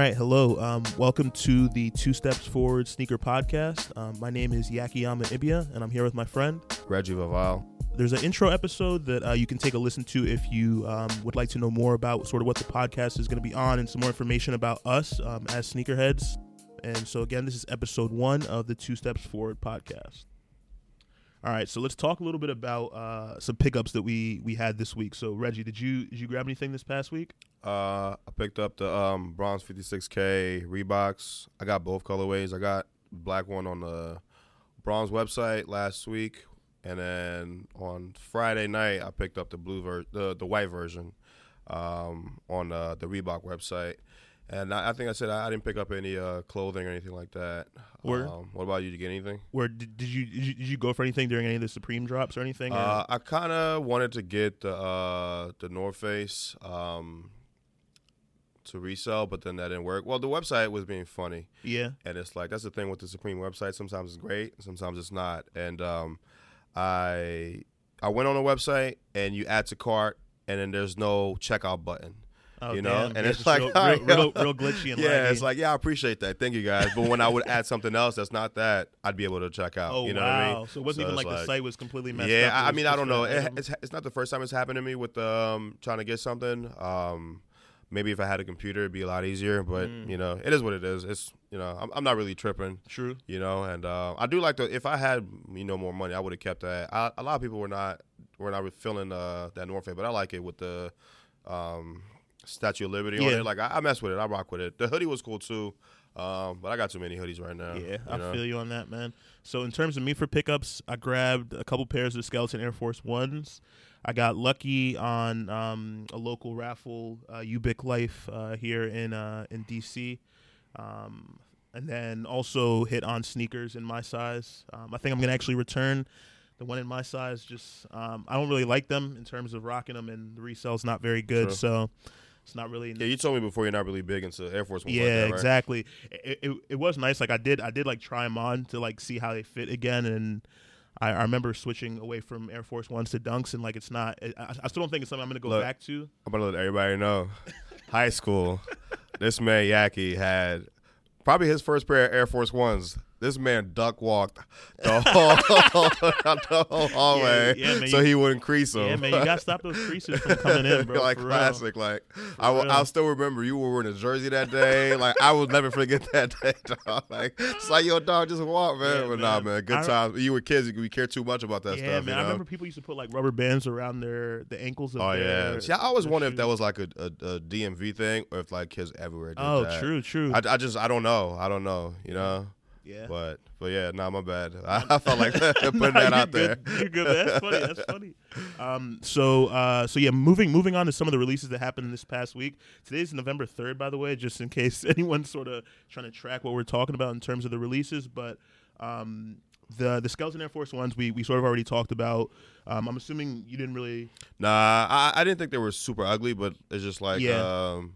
right, hello. Um, welcome to the Two Steps Forward Sneaker Podcast. Um, my name is Yakiyama Ibia, and I'm here with my friend. Reggie Vaval. There's an intro episode that uh, you can take a listen to if you um, would like to know more about sort of what the podcast is going to be on and some more information about us um, as sneakerheads. And so, again, this is episode one of the Two Steps Forward podcast. All right, so let's talk a little bit about uh, some pickups that we we had this week. So, Reggie, did you did you grab anything this past week? Uh, I picked up the um, bronze 56K Reeboks. I got both colorways. I got black one on the bronze website last week, and then on Friday night I picked up the blue ver- the the white version um, on uh, the Reebok website. And I, I think I said I, I didn't pick up any uh, clothing or anything like that. Word. Um, what about you? Did you get anything? Where did, did you did you did you go for anything during any of the Supreme drops or anything? or- Uh, I kind of wanted to get the uh, the North Face um, to resell, but then that didn't work. Well, the website was being funny, yeah. and it's like that's the thing with the Supreme website. Sometimes it's great, sometimes it's not. And um, I I went on the website, and you add to cart, and then there's no checkout button. Oh, you know, damn. and Yeah, it's like real, real, real, real glitchy and yeah, laggy. it's like yeah, I appreciate that. Thank you guys. But when I would add something else that's not that, I'd be able to check out. oh you know wow. what I mean? So it wasn't So even it's like, the site was completely messed yeah, up. It I- mean, I don't know. It, it's it's not the first time it's happened to me with um trying to get something. Um, maybe if I had a computer, it'd be a lot easier. But Mm. you know, it is what it is. It's you know, I'm, I'm not really tripping. True. You know, and uh, I do like the. If I had you know more money, I would have kept that. I, a lot of people were not were not feeling uh, that North Face, but I like it with the um, Statue of Liberty on Yeah. it. Like I, I mess with it. I rock with it. The hoodie was cool too. Um, but I got too many hoodies right now. Yeah, I know? feel you on that, man. So in terms of me for pickups, I grabbed a couple pairs of Skeleton Air Force Ones. I got lucky on um, a local raffle, uh, Ubiq Life uh, here in uh, in DC, um, and then also hit on sneakers in my size. Um, I think I'm gonna actually return the one in my size. Just um, I don't really like them in terms of rocking them, and the resale's not very good. Sure. So it's not really Yeah, you told me before you're not really big into Air Force Ones. yeah, like that, right? exactly. It, it it was nice. Like I did, I did like try them on to like see how they fit again, and I, I remember switching away from Air Force Ones to Dunks, and like it's not. I, I still don't think it's something I'm gonna go Look. back to. I'm gonna let everybody know. High school, this man Yaki had probably his first pair of Air Force Ones. This man duck walked the whole, the whole hallway yeah, man, so he wouldn't crease them. Yeah, man, you gotta stop those creases from coming in, bro. like for real. classic. Like I. I'll still remember you were wearing a jersey that day. Like I will never forget that day. Dog. Like it's like yo, dog, just walk, man. Yeah, but nah, man. man, good I- times. You were kids, we care too much about that yeah, stuff. man. you I remember people used to put like rubber bands around their the ankles of Oh their. yeah. See, I always wonder if that was like a, a, a DMV thing or if like kids everywhere did Oh, that. true, true. I, I just I don't know. I don't know. You know. Yeah. But but yeah, nah, my bad. I, I felt like putting Nah, that out there. You're good. That's funny. That's funny. Um, so uh, so yeah, moving moving on to some of the releases that happened this past week. Today's November third, by the way, just in case anyone's sort of trying to track what we're talking about in terms of the releases. But um, the the Skeleton Air Force ones we we sort of already talked about. Um, I'm assuming you didn't really. Nah, I, I didn't think they were super ugly, but it's just like Yeah. um,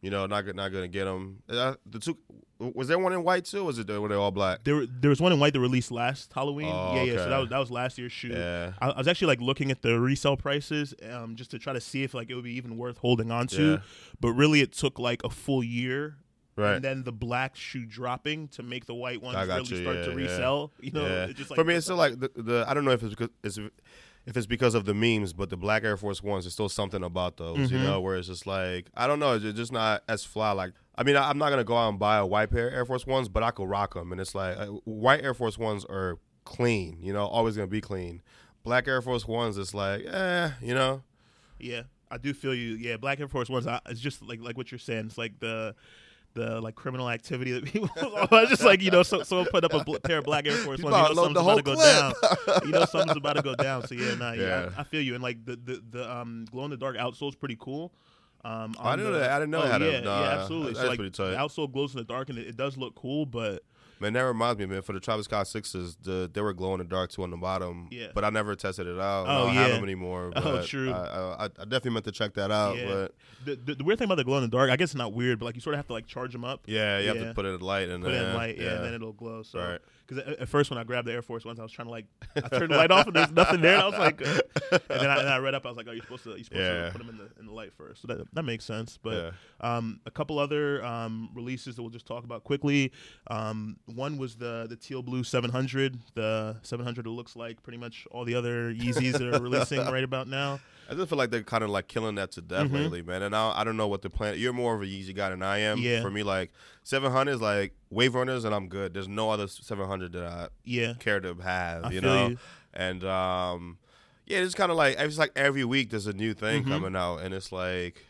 you know, not good, not gonna get them. Uh, the two was there one in white too? Or was it were they all black? There, were- there was one in white that released last Halloween. Oh, yeah, yeah. So that was that was last year's shoe. Yeah. I, I was actually like looking at the resale prices, um, just to try to see if like it would be even worth holding on to. Yeah. But really, it took like a full year, Right. and then the black shoe dropping to make the white ones really you, start yeah, to yeah. resell. You know, yeah. it just like for me, it's still like the, the I don't know if it's because it's if it's because of the memes, but the black Air Force Ones, there's still something about those, you Mhm. know, where it's just like I don't know, it's just not as fly. Like I mean, I, I'm not gonna go out and buy a white pair of Air Force Ones, but I could rock them, and it's like uh, white Air Force Ones are clean, you know, always gonna be clean. Black Air Force Ones, it's like, eh, you know. Yeah, I do feel you. Yeah, Black Air Force Ones. I, it's just like like what you're saying. It's like the the like criminal activity that people. it's just like you know, so, someone put up a bl- pair of Black Air Force Ones. You know something's about to go down. you know something's about to go down. So yeah, nah, yeah, Yeah. I, I feel you. And like the the, the um glow in the dark outsole is pretty cool. Um, I didn't know that. I didn't know oh, a- yeah, nah, yeah, absolutely. that's so like pretty the tight. outsole glows in the dark, and it, it does look cool. But Man, that reminds me, man. For the Travis Scott sixes, the they were glow in the dark too on the bottom. Yeah. But I never tested it out. Oh, I don't have them anymore. Oh, true. I, I, I definitely meant to check that out. Yeah. But The, the, the weird thing about the glow in the dark, I guess it's not weird, but like you sort of have to like charge them up. yeah, you have to put it in light and Put it in light, yeah, and then it'll glow. So, Right. because at, at first when I grabbed the Air Force Ones, I was trying to like, I turned the light off and there's nothing there, and I was like, uh, and then I, and I read up, I was like, oh, you're supposed to, you're supposed Yeah. to put them in the in the light first. So that that makes sense. But Yeah. um, a couple other um, releases that we'll just talk about quickly. Um, one was the the teal blue 700, the 700 that looks like pretty much all the other Yeezys that are releasing right about now. I just feel like they're kind of like killing that to death Mhm. lately, man. And I, I don't know what the plan. You're more of a Yeezy guy than I am. Yeah. For me, like 700 is like Wave Runners, and I'm good. There's no other 700 that I Yeah, care to have. I you know. you. And um, yeah, it's kind of like it's like every week there's a new thing Mhm. coming out, and it's like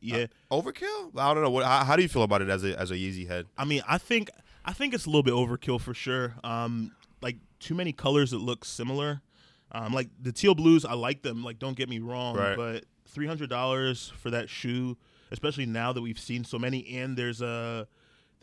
Yeah, overkill. I don't know. What? How, how do you feel about it as a as a Yeezy head? I mean, I think I think it's a little bit overkill for sure. Um, like too many colors that look similar. Um, like the teal blues, I like them. Like, don't get me wrong, Right. but three hundred dollars for that shoe, especially now that we've seen so many, and there's a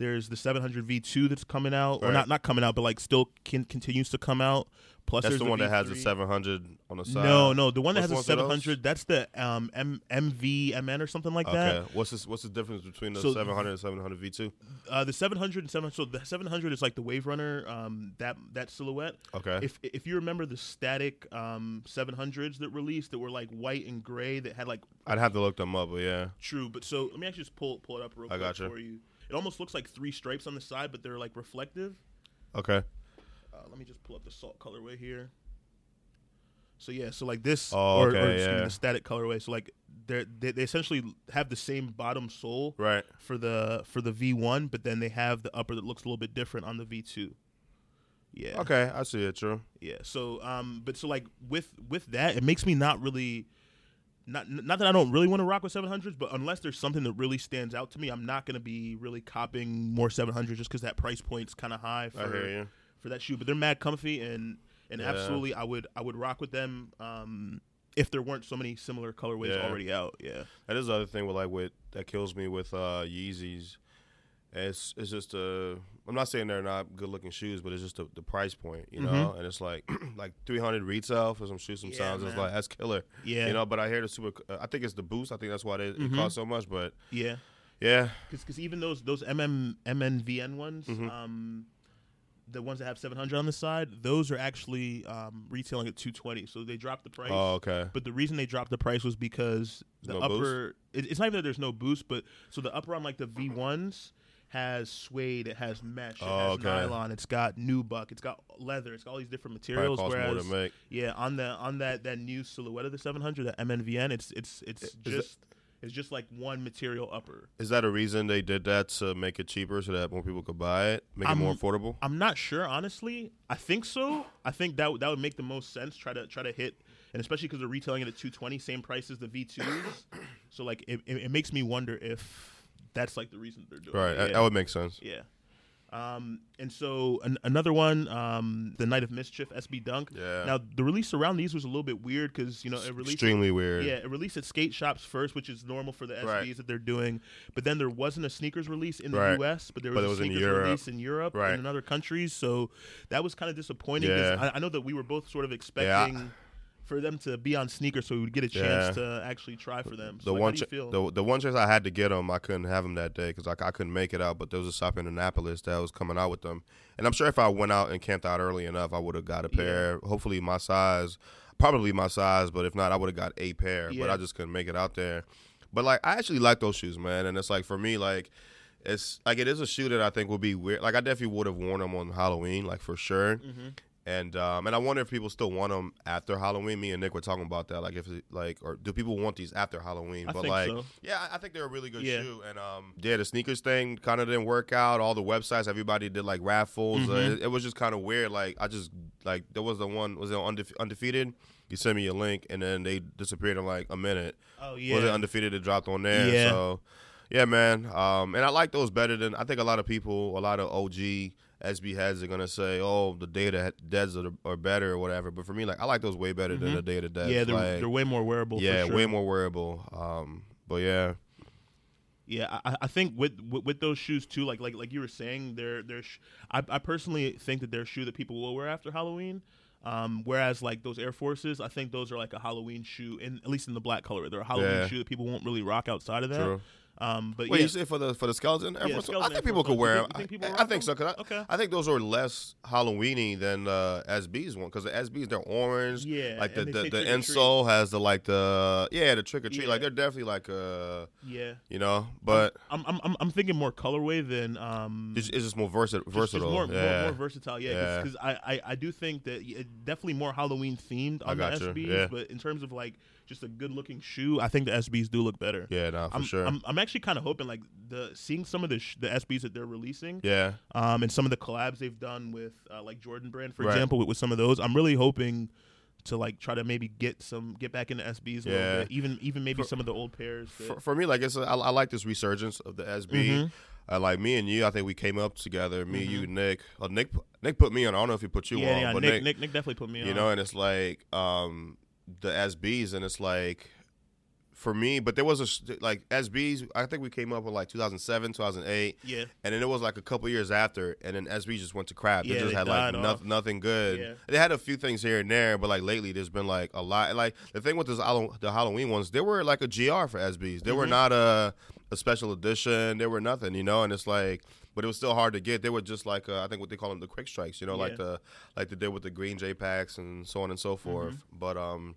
there's the 700 V2 that's coming out, or not not coming out, but like still can, continues to come out. Plus, That's there's the one that has the 700 on the side. No, no, the one that has the the ones of those? 700. That's the um M MNVN or something like that. Okay. What's this? What's the difference between the So- 700 and 700 V2? Uh, the 700 and 700. So the 700 is like the Wave Runner, um, that that silhouette. Okay. If if you remember the static um 700s that released that were like white and gray that had like I'd have to look them up, but yeah. true, but so let me actually just pull pull it up real I quick gotcha. for you. It almost looks like three stripes on the side, but they're like reflective. Okay. Uh, let me just pull up the salt colorway here. So yeah, so like this, Oh, or, okay, or me, yeah. the static colorway. So like they're, they they essentially have the same bottom sole Right. for the for the V1, but then they have the upper that looks a little bit different on the V2. Yeah. Okay. I see it. True. Yeah. So um but so like with with that, it makes me not really not not that I don't really want to rock with 700s, but unless there's something that really stands out to me, I'm not going to be really copying more 700s just cuz that price point's kind of high for for that shoe, but they're mad comfy and and Yeah. absolutely I would I would rock with them um if there weren't so many similar colorways Yeah. already out. Yeah. That is the other thing with like with that kills me with uh Yeezys. It's it's just uh I'm not saying they're not good looking shoes, but it's just the, the price point, you know. And it's like like 300 retail for some shoes. Mm-hmm. Yeah, Sometimes it's like that's killer, Yeah. you know. But I hear the super. Uh, I think it's the boost. I think that's why they, Mhm. it costs so much. But Yeah. yeah, because even those those MM MNVN ones, Mhm. um, the ones that have 700 on the side, those are actually um, retailing at 220. So they dropped the price. oh okay, But the reason they dropped the price was because the No upper. It, it's not even that there's no boost, but so the upper on like the V1s has suede, it has mesh, it Oh, has okay. nylon, it's got nubuck, it's got leather, it's got all these different materials. whereas, to make. yeah, on the on that that new silhouette of the 700, the MNVN, it's it's it's Is just it's just like one material upper. Is that a reason they did that to make it cheaper so that more people could buy it, make it more affordable? I'm not sure, honestly. I think so. I think that would- that would make the most sense. Try to try to hit, and especially because they're retailing it at 220, same price as the V2s. so like, it, it, it makes me wonder if that's like the reason they're doing. Right, it. that, Yeah. that would make sense. yeah. Um, and so an, another one, um, the Night of Mischief SB Dunk. Yeah. Now the release around these was a little bit weird because you know it released Extremely weird. yeah, it released at skate shops first, which is normal for the SBs Right. that they're doing. But then there wasn't a sneakers release in the Right. U.S., but there was But a was sneakers Europe. release in Europe Right. and in other countries. So that was kind of disappointing. Yeah. I, I know that we were both sort of expecting for them to be on sneakers, so we would get a chance Yeah. to actually try for them. The So like, one, how do you ch- feel? the the one chance I had to get them, I couldn't have them that day because like I couldn't make it out. But there was a shop in Annapolis that was coming out with them, and I'm sure if I went out and camped out early enough, I would have got a pair. Hopefully my size, probably my size, but if not, I would have got a pair. But I just couldn't make it out there. But like I actually like those shoes, man, and it's like for me, like it's like it is a shoe that I think would be weird. Like I definitely would have worn them on Halloween, like for sure. Mm-hmm. And um, and I wonder if people still want them after Halloween. Me and Nick were talking about that. Like if it, like or do people want these after Halloween? I but think like so. yeah, I- think they're a really good Yeah. shoe. And um, yeah, the sneakers thing kind of didn't work out. All the websites, everybody did like raffles. Uh, Mhm. it, it was just kind of weird. Like I just like there was the one was it Undefe- undefeated. You sent me a link, and then they disappeared in like a minute. oh yeah, Was it undefeated? It dropped on there. Yeah. So yeah, man. Um, and I like those better than I think a lot of people, a lot of OG SB heads are gonna say, oh, the data deads are, are better or whatever. But for me, like I like those way better than Mhm. the data deads. yeah, they're, like, they're way more wearable. yeah, for sure. way more wearable. Um, but yeah, Yeah, I, I think with, with with those shoes too, like like like you were saying, they're they're. Sh- I I personally think that they're a shoe that people will wear after Halloween. Um, whereas like those Air Forces, I think those are like a Halloween shoe, in at least in the black color. They're a Halloween Yeah. shoe that people won't really rock outside of that. True. Um, but Wait, yeah, you say for the for the skeleton Air Yeah, Force? skeleton I think people could wear them. think- think I, I think so. Cause I, Okay. I think those are less Halloweeny than uh, SB's one. Because the SB's they're orange. Yeah, Like the the, the trick or treat. insole has the like the yeah the trick or treat. Yeah. Like they're definitely like uh yeah. you know, but I'm I'm I'm, I'm thinking more colorway than um. it's, it's just more versa- just- just versatile. more, yeah. more, more versatile, yeah. Because I, I, I do think that definitely more Halloween themed I on the SBs, but in terms of like just a good looking shoe, I think the SBs do look better. yeah, no, for I'm, sure. I'm, I'm actually kind of hoping like the seeing some of the sh- the SBs that they're releasing, yeah, um, and some of the collabs they've done with uh, like Jordan Brand, for Right. example, with, with some of those. I'm really hoping to like try to maybe get some get back into SBs a Yeah. little bit, even even maybe For- some of the old pairs. that- for, for me, like it's a, I, I like this resurgence of the SB. Mhm. Uh, like me and you, I think we came up together. Me, you, Nick. Uh, Nick, Nick put me on. I don't know if he put you Mm-hmm. yeah, on, yeah. but Nick, Nick, Nick definitely put me on. you know, and it's like um the SBs, and it's like for me, but there was a like SBs. I think we came up with like 2007, 2008, yeah, and then it was like a couple years after, and then SB just went to crap. Yeah, they just they had like no, nothing good. Yeah. They had a few things here and there, but like lately, there's been like a lot. Like the thing with this the Halloween ones, they were like a GR for SBs. They were Mhm. not a a special edition. They were nothing, you know. And it's like, but it was still hard to get. They were just like uh, I think what they call them the quick strikes, you know, like the like they did with the green J packs and so on and so forth. Mm-hmm. But um.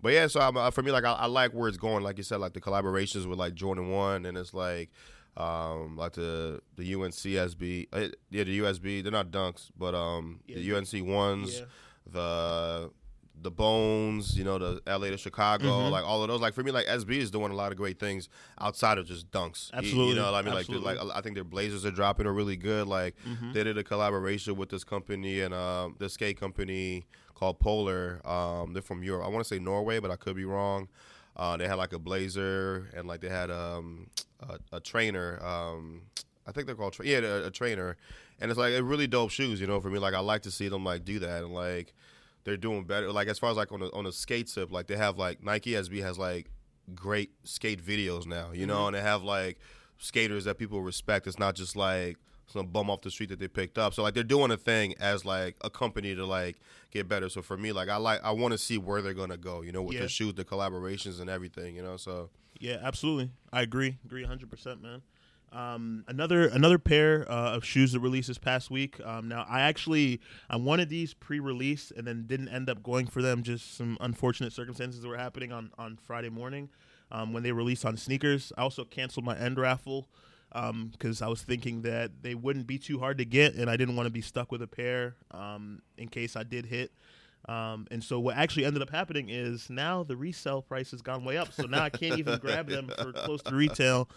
But yeah, so I'm, uh, for me, like I, I like where it's going. Like you said, like the collaborations with like Jordan One, and it's like, um, like the the UNCSB, uh, yeah, the USB. They're not dunks, but um, Yeah, the. UNC ones, yeah. the the Bones, you know, the LA to Chicago, Mhm. like all of those. Like for me, like SB is doing a lot of great things outside of just dunks. Absolutely. you know, what I mean, like Absolutely. like I think their Blazers are dropping are really good. Like Mhm. they did a collaboration with this company and um, this skate company called Polar. Um, they're from Europe. I want to say Norway, but I could be wrong. Uh, they had like a blazer and like they had um, a, a trainer. Um, I think they're called tra- yeah a, a trainer, and it's like a really dope shoes. You know, for me, like I like to see them like do that and like they're doing better. Like as far as like on a on a skate tip, like they have like Nike SB has like great skate videos now. You know, mm-hmm. and they have like skaters that people respect. It's not just like some bum off the street that they picked up. So like they're doing a thing as like a company to like get better. So for me, like I like I want to see where they're gonna go. You know, with Yeah. the shoes, the collaborations, and everything. You know, so Yeah, absolutely. I agree. Agree 100%, man. Um, another another pair uh, of shoes that released this past week. Um, now, I actually I wanted these pre-release and then didn't end up going for them. Just some unfortunate circumstances that were happening on on Friday morning um, when they released on sneakers. I also canceled my end raffle because I was thinking that they wouldn't be too hard to get, and I didn't want to be stuck with a pair um, in case I did hit. Um, and so what actually ended up happening is now the resale price has gone way up. So now I can't even grab them for close to retail.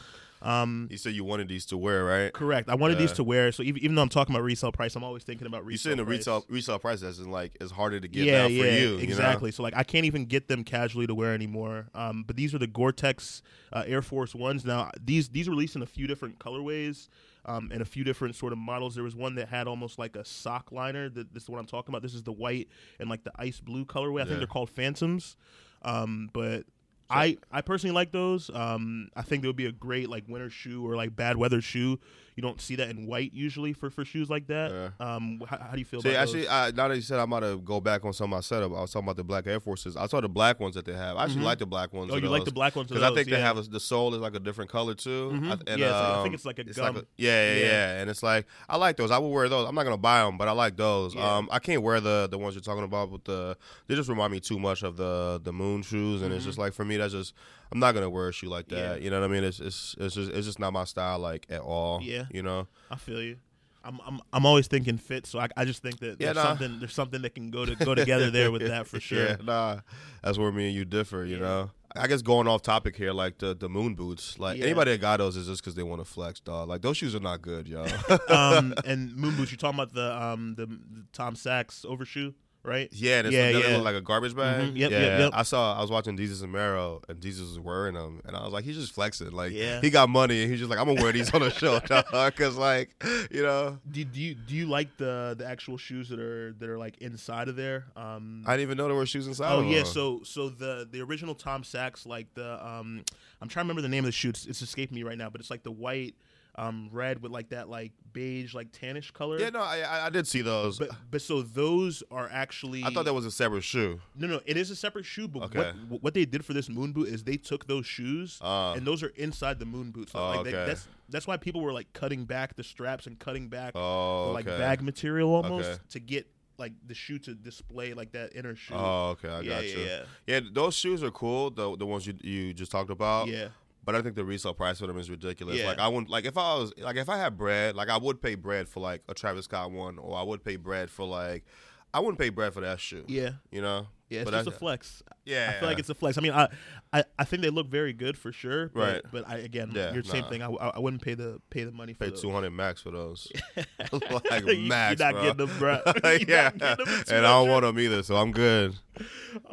Um, you said you wanted these to wear, right? correct. I wanted these to wear. So even, even though I'm talking about resale price, I'm always thinking about resale. You resale. saying the price. retail retail price as in like it's harder to get yeah, now yeah, for you. exactly. So like I can't even get them casually to wear anymore. Um, but these are the Gore-Tex uh, Air Force Ones. Now these these released in a few different colorways. Um, and a few different sort of models. There was one that had almost like a sock liner. That this is what I'm talking about. This is the white and like the ice blue colorway. I Yeah. think they're called Phantoms. Um, but I I personally like those. Um, I think they would be a great like winter shoe or like bad weather shoe. You don't see that in white usually for, for shoes like that. Um, how, how do you feel See, about actually, those? I, now that you said, I'm about to go back on some of my setup. I was talking about the black Air Forces. I saw the black ones that they have. I actually Mhm. like the black ones. Oh, you like the black ones? Because I think those, they have a, the sole is like a different color too. Mhm. I, and, Yeah, it's like- I um, think it's like a like gum. a- yeah, yeah, Yeah. yeah, And it's like I like those. I will wear those. I'm not gonna buy them, but I like those. Yeah. Um, I can't wear the the ones you're talking about with the. They just remind me too much of the the moon shoes, and it's Mhm. just like for me, that's just I'm not gonna wear a shoe like that. Yeah. You know what I mean? It's it's it's just it's just not my style like at all. Yeah. You know. I feel you. I'm I'm I'm always thinking fit, so I, I just think that Yeah, there's nah. something there's something that can go to go together there with that for sure. Yeah, nah, that's where me and you differ. You Yeah. know, I guess going off topic here, like the the moon boots. Like Yeah. anybody that got those is just because they want to flex, dog. Like those shoes are not good, yo. um, and moon boots. You're talking about the um the, the Tom Sachs overshoe right? Yeah, and it's Yeah, yeah, like a garbage bag. Mhm. Yep, yeah, yep, yep. I saw. I was watching Desus and Mero, and Desus was wearing them, and I was like, he's just flexing. Like, Yeah. he got money, and he's just like, I'm gonna wear these on the show, because like, you know, Do, do you do you like the the actual shoes that are that are like inside of there? Um, I didn't even know there were shoes inside. oh of yeah, them. so so the the original Tom Sachs like the um I'm trying to remember the name of the shoe. It's, it's escaping me right now, but it's like the white um red with like that like beige like tannish color. yeah, no, I, I- did see those. But but so those are actually I thought that was a separate shoe. no no it is a separate shoe. But Okay. what what they did for this moon boot is they took those shoes Uh, and those are inside the moon boots. So, Oh, like they- okay. that's that's why people were like cutting back the straps and cutting back oh, the, like okay. bag material almost Okay. to get like the shoe to display like that inner shoe. Oh, okay, I yeah, got yeah, you. yeah, Yeah, those shoes are cool. The the ones you you just talked about. yeah. But I think the resale price for them is ridiculous. Yeah. Like I wouldn't like if I was like if I had bread, like I would pay bread for like a Travis Scott one, or I would pay bread for like I wouldn't pay bread for that shoe. Yeah, You know. Yeah, it's But just I- a flex. Yeah. I feel like it's a flex. I mean, I, I, I think they look very good for sure. But, Right. But I again, Yeah, you're the same thing. I, I, wouldn't pay the pay the money for pay two hundred max for those. like You- max, You're not bro. getting them, bro. Yeah, them and I don't want them either, so I'm good.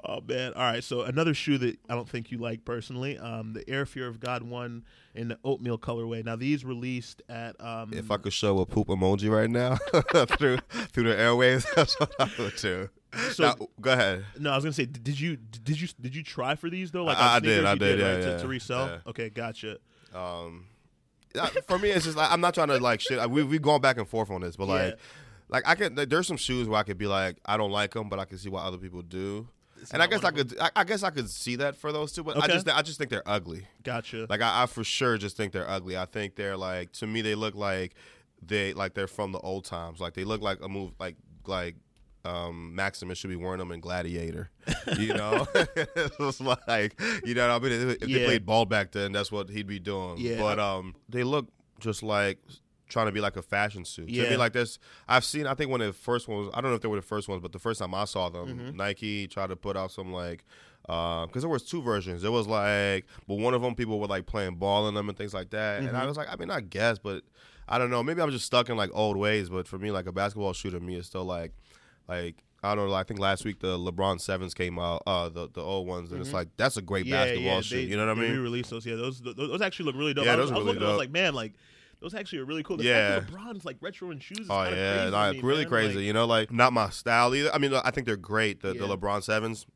Oh man! All right, so another shoe that I don't think you like personally, um, the Air Fear of God one in the oatmeal colorway. Now these released at um, If I could show a poop emoji right now through through the airwaves, that's what I would do. So- Now, go ahead. No, I was gonna say, did you did you did you try for these though? Like I- I did, I you did, yeah, right, to, yeah, to resell. yeah. Okay, gotcha. Um, for me, it's just like I'm not trying to like shit. We we going back and forth on this, but like, like I can. There's some shoes where I could be like, I don't like them, but I can see why other people do. It's And I guess I could, I, I guess I could see that for those two, but I just, I just think they're ugly. Gotcha. Like I, I for sure just think they're ugly. I think they're like to me they look like they like they're from the old times. Like they look like a move like like um Maximus should be wearing them in Gladiator. You know, it was like you know I mean. If they played ball back then, that's what he'd be doing. Yeah. But um, they look just like trying to be like a fashion suit. To Yeah. me, like this, I've seen. I think one of the first ones. I don't know if they were the first ones, but the first time I saw them, Mm-hmm. Nike tried to put out some like. Because there was two versions. It was like, but one of them people were like playing ball in them and things like that. And Mm-hmm. I was like, I mean, I guess, but I don't know. Maybe I'm just stuck in like old ways. But for me, like a basketball shoe to me is still like, like I don't know. I think last week the LeBron sevens came out, uh, the the old ones, and it's like that's a great Mm-hmm. yeah, basketball yeah, shoe. you know what I mean? re-released those. Yeah, those, those those actually look really dope. Yeah, I was, those I was really looking, I was like, man, like those actually are really cool. The Yeah. fact LeBron's like retro and shoes. Is Oh yeah, crazy like me, really man. crazy. Like, you know, like not my style either. I mean, I think they're great, the, the LeBron sevens,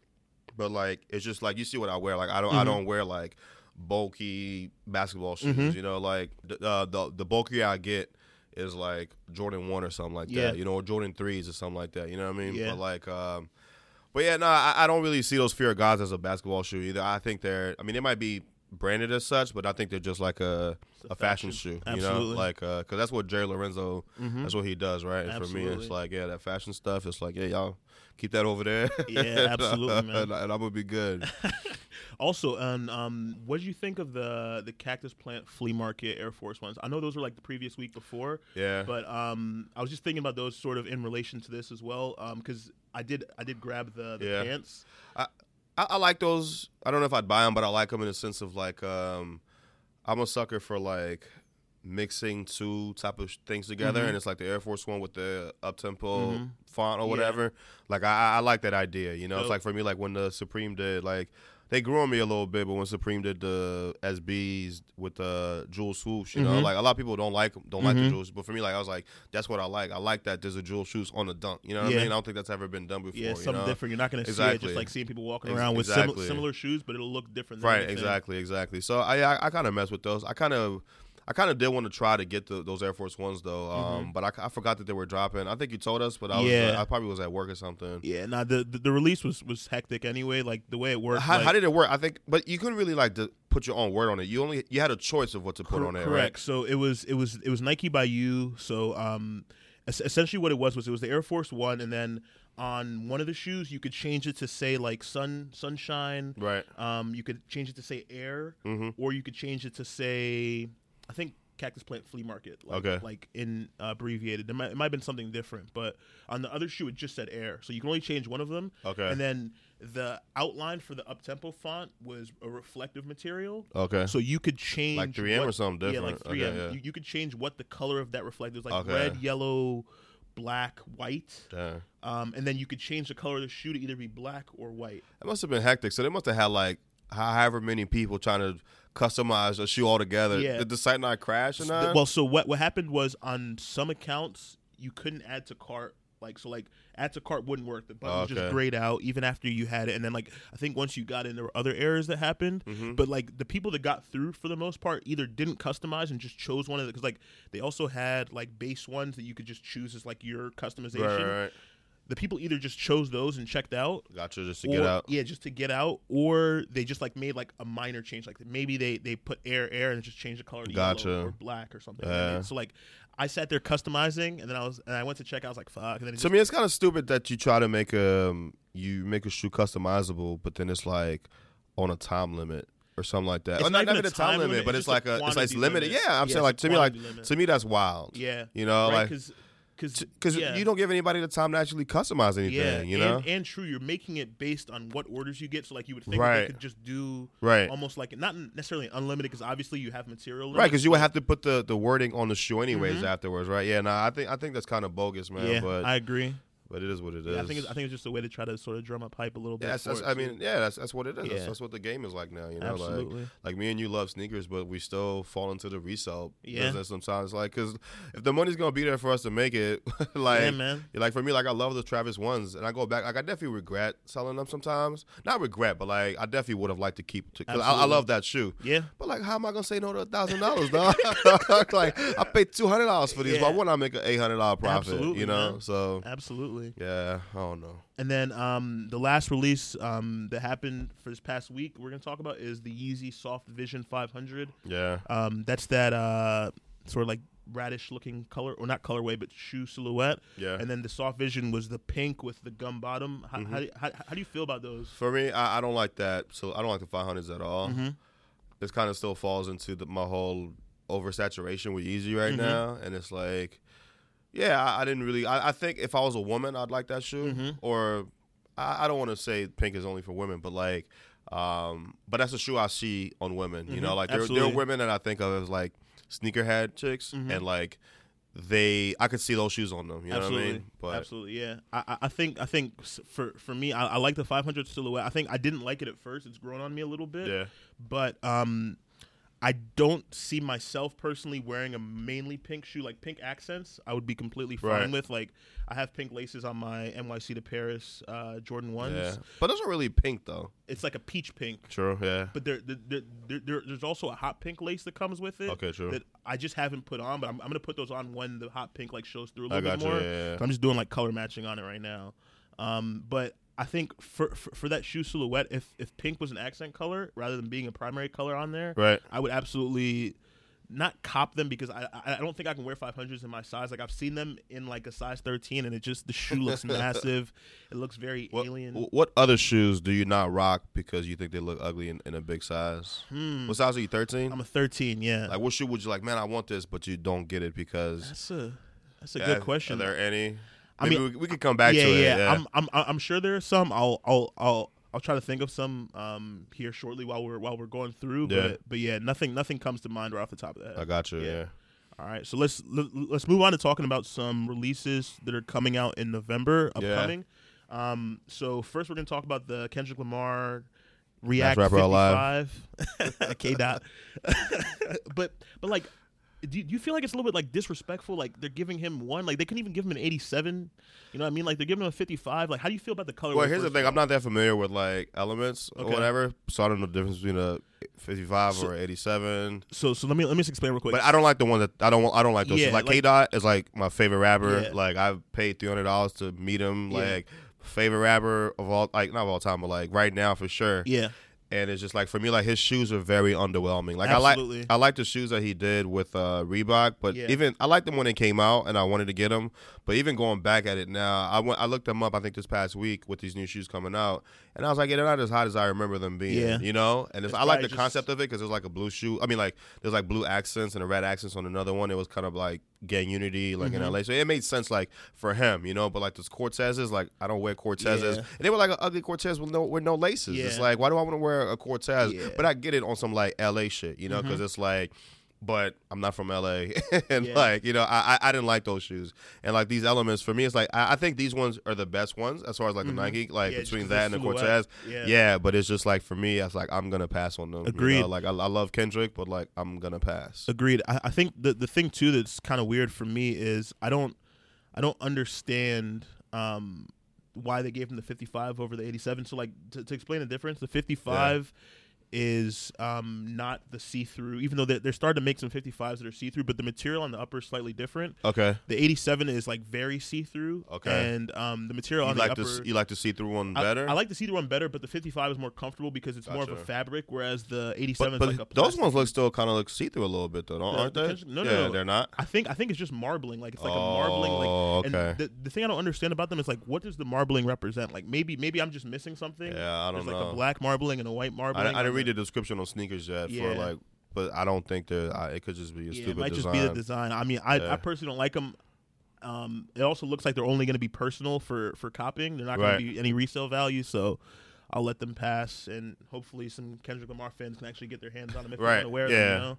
but like it's just like you see what I wear. Like I don't, I Mhm. don't wear like bulky basketball shoes. Mhm. You know, like the, uh, the the bulkier I get is like Jordan one or something like Yeah. that. You know, or Jordan threes or something like that. You know what I mean? Yeah. But like, um, but yeah, no, I, I don't really see those Fear of Gods as a basketball shoe either. I think they're. I mean, they might be branded as such, but I think they're just like a It's a fashion, shoe. You know, like because that's what Jerry Lorenzo. Mhm. That's what he does, right? And for me, it's like yeah, that fashion stuff. It's like yeah, y'all keep that over there. Yeah, absolutely, man. and, and I'm gonna be good. Also, and um, what did you think of the the Cactus Plant Flea Market Air Force ones? I know those were like the previous week before, Yeah, but um, I was just thinking about those sort of in relation to this as well, because I did I did grab the, the Yeah. pants. I, I like those. I don't know if I'd buy them, but I like them in the sense of like um, I'm a sucker for like mixing two type of things together, Mhm. and it's like the Air Force One with the up tempo Mhm. font or Yeah. whatever. Like I, I- like that idea. You know, it's like for me, like when the Supreme did like. They grew on me a little bit, but when Supreme did the SBs with the jewel swoosh, you know, Mhm. like a lot of people don't like don't like the Mhm. jewels, but for me, like I was like, that's what I like. I like that there's a jewel swoosh on the dunk. You know what Yeah. I mean? I don't think that's ever been done before. Yeah, you something know? different. You're not going to see it Exactly. just like seeing people walking around with sim- similar shoes, but it'll look different. than Right, exactly, exactly. So I I, I kind of mess with those. I kind of I kind of did want to try to get the, those Air Force Ones though, um, but I, I forgot that they were dropping. I think you told us, but I was Mm-hmm. Yeah. uh, I probably was at work or something. Yeah, nah, the, the the release was was hectic anyway. Like the way it worked. How, like, how did it work? I think, but you couldn't really like put your own word on it. You only you had a choice of what to put Cor- on there, Correct. So it was it was it was Nike by you. So um, es- essentially what it was was it was the Air Force One, and then on one of the shoes you could change it to say like sun sunshine. right? Right. Um, you could change it to say air, hmm or you could change it to say I think Cactus Plant Flea Market. Like, Okay. Like in uh, abbreviated. There might, it might have been something different, but on the other shoe it just said air. So you can only change one of them. Okay. And then the outline for the up tempo font was a reflective material. Okay. So you could change Like 3M what- or something Yeah, like different. 3M. Okay, yeah. You, you could change what the color of that reflector is, like Okay. red, yellow, black, white, Damn. um, and then you could change the color of the shoe to either be black or white. It must have been hectic. So they must have had like however many people trying to customize a shoe altogether. Yeah. Did the site not crash or not? Well, so what what happened was on some accounts you couldn't add to cart. Like so, like add to cart wouldn't work. The button was just grayed out even after you had it. And then like I think once you got in, there were other errors that happened. Mm-hmm. But like the people that got through for the most part either didn't customize and just chose one of the because like they also had like base ones that you could just choose as like your customization. right, right. The people either just chose those and checked out, Gotcha. Just to or, get out. Yeah, just to get out, or they just like made like a minor change. Like maybe they they put air air and just changed the color to Gotcha. yellow or black or something. Yeah. So like I sat there customizing, and then I was and I went to check. out, I was like, fuck. And then To just, me, it's kind of stupid that you try to make a um, you make a shoe customizable, but then it's like on a time limit or something like that. It's Or not even even a time limit, but it's it's, like a it's like limited. limit. Yeah, I'm Yeah, saying like to me like limit. to me that's wild. yeah, You know, right? like Because yeah. you don't give anybody the time to actually customize anything. yeah, you know, and, and true, you're making it based on what orders you get. So like you would think Right. they could just do right. almost like not necessarily unlimited because obviously you have material. Right, because you would have to put the, the wording on the shoe anyways Mhm. afterwards, right? Yeah, no, I think I think that's kind of bogus, man. Yeah, but I agree. But it is what it is. Yeah, I think it's, I think it's just a way to try to sort of drum up hype a little bit. yeah, that's, that's, I mean, yeah, that's that's what it is. That's, Yeah. that's what the game is like now. You know, like absolutely. like me and you love sneakers, but we still fall into the resale Yeah. business sometimes. Like, because if the money's gonna be there for us to make it, like, yeah, man. like for me, like I love the Travis ones, and I go back. Like I definitely regret selling them sometimes. Not regret, but like I definitely would have liked to keep. Because I, I love that shoe. Yeah, But like, how am I gonna say no to a thousand dollars, dog? like, I paid two hundred dollars for these. Yeah. Why wouldn't I make an eight hundred dollar profit? Absolutely, you know. man. So absolutely. Yeah, I don't know. And then um, the last release um, that happened for this past week, we're gonna talk about is the Yeezy Soft Vision 500. Yeah, Um, that's that uh, sort of like radish looking color, or not colorway, but shoe silhouette. yeah. And then the Soft Vision was the pink with the gum bottom. How, Mm-hmm. how, how, how do you feel about those? For me, I, I don't like that. So I don't like the five hundreds at all. Mm-hmm. This kind of still falls into the, my whole oversaturation with yeezy right Mhm. now, and it's like, yeah, I, I didn't really. I, I think if I was a woman, I'd like that shoe. Mhm. Or I, I don't want to say pink is only for women, but like, um, but that's a shoe I see on women. You Mhm. know, like there, there are women that I think of as like sneakerhead chicks, Mhm. and like they, I could see those shoes on them. You know Absolutely. what I mean? But Absolutely, yeah. I, I- I think I think for for me, I, I like the 500 silhouette. I think I didn't like it at first. It's grown on me a little bit. yeah, but um I don't see myself personally wearing a mainly pink shoe like pink accents. I would be completely fine Right. with like I have pink laces on my NYC to Paris uh, Jordan ones. yeah. But those are really pink though. It's like a peach pink, True. Yeah. but there, there, there, there, there- there's also a hot pink lace that comes with it. Okay. True. That I just haven't put on, but I'm, I'm gonna put those on when the hot pink like shows through a little bit you. more. Yeah, yeah, yeah. So I'm just doing like color matching on it right now. Um, but I think for, for for that shoe silhouette, if if pink was an accent color rather than being a primary color on there, Right. I would absolutely not cop them because I, I don't think I can wear 500s in my size. Like I've seen them in like a size 13, and it just the shoe looks massive. It looks very What, alien. what other shoes do you not rock because you think they look ugly in, in a big size? Hmm. What size are you? Thirteen. I'm a 13. Yeah, Like, what shoe would you like? Man, I want this, but you don't get it because. that's a that's a Yeah, good question. Are there any? I Maybe mean- we, we could come back yeah, to it. yeah, Yeah, I'm I'm I'm sure there are some. I'll I'll I'll. I'll try to think of some um, here shortly while we're while we're going through, Yeah. but but yeah, nothing nothing comes to mind right off the top of the head. I got you. Yeah. Yeah. All right, so let's let, let's move on to talking about some releases that are coming out in November, Yeah. upcoming. Um, so first, we're gonna talk about the Kendrick Lamar React rapper 55 K dot. but but like, do you, do you feel like it's a little bit like disrespectful? Like they're giving him one, like they couldn't even give him an 87. You know what I mean? Like they're giving him a 55. Like how do you feel about the color? Well, here's the thing. I'm not that familiar with like elements or Okay. whatever, so I don't know the difference between a 55 or 87. So so let me let me just explain real quick. But I don't like the one that I don't. I don't like those. Yeah, like like- K Dot is like my favorite rapper. Yeah. Like I've paid three hundred dollars to meet him. Yeah. Like favorite rapper of all, like not of all time, but like right now for sure. yeah, And it's just like for me, like his shoes are very underwhelming. Like Absolutely. I like I like the shoes that he did with uh, Reebok, but Yeah. even I liked them when they came out, and I wanted to get them. But even going back at it now, I went I looked them up. I think this past week with these new shoes coming out, and I was like, yeah, they're not as hot as I remember them being. Yeah. You know, and it's, It's I like the just- concept of it because it was like a blue shoe. I mean, like there's like blue accents and a red accents on another one. It was kind of like gang unity, like Mm-hmm. in LA. So it made sense, like for him, you know. But like those Cortezes, like I don't wear Cortezes, Yeah. and they were like an ugly Cortez with no with no laces. It's like why do I want to wear a Cortez? Yeah. But I get it on some like LA shit, you know, because Mhm. it's like but I'm not from LA, and Yeah. like you know, I, I I didn't like those shoes, and like these elements for me, it's like I, I think these ones are the best ones as far as like Mhm. the Nike, like Yeah, between that and the. Cortez. Yeah. Yeah. but it's just like for me, it's like I'm gonna pass on them. you Agreed. know? Like I, I love Kendrick, but like I'm gonna pass. Agreed. I, I think the the thing too that's kind of weird for me is I don't I don't understand um, why they gave him the 55 over the 87. So like to, to explain the difference, the 55 is um, not the see-through. Even though they're, they're starting to make some 55s that are see-through, but the material on the upper is slightly different. Okay, The 87 is like very see-through. Okay. And um, the material you on like the upper. you like to see through one better. I, like the see-through one better, but the 55 is more comfortable because it's more of a fabric, whereas the 87 but, is but like a those ones look still kind of look see through a little bit though, don't, The- aren't the they? No, no, yeah, no. they're not. I think I think it's just marbling. Like it's like oh, a marbling. Like okay. and the, the thing I don't understand about them is like, what does the marbling represent? Like maybe maybe I'm just missing something. yeah, I don't There's know. like a black marbling and a white marbling. I didn't on read the description on sneakers yet Yeah. for like, but I don't think they're. I, it could just be a Yeah, stupid it might design. just be the design. I mean, I, Yeah. I personally don't like them. Um, it also looks like they're only going to be personal for for copying. They're not going Right. to be any resale value. So. I'll let them pass, and hopefully some Kendrick Lamar fans can actually get their hands on them if they Right, want to wear yeah. them. You know?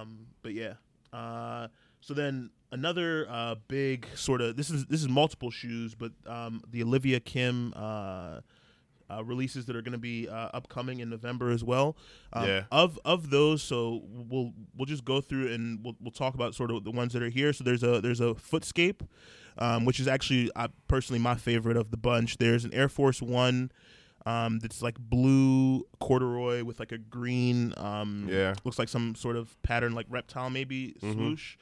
Um, but yeah. Uh, so then another uh, big sort of this is this is multiple shoes, but um, the Olivia Kim uh, uh, releases that are going to be uh, upcoming in November as well. Um, Yeah. Of of those, so we'll we'll just go through and we'll we'll talk about sort of the ones that are here. So there's a there's a Footscape, um, which is actually uh, personally my favorite of the bunch. There's an Air Force One. Um, that's like blue corduroy with like a green um, Yeah. looks like some sort of pattern like reptile maybe Mhm. swoosh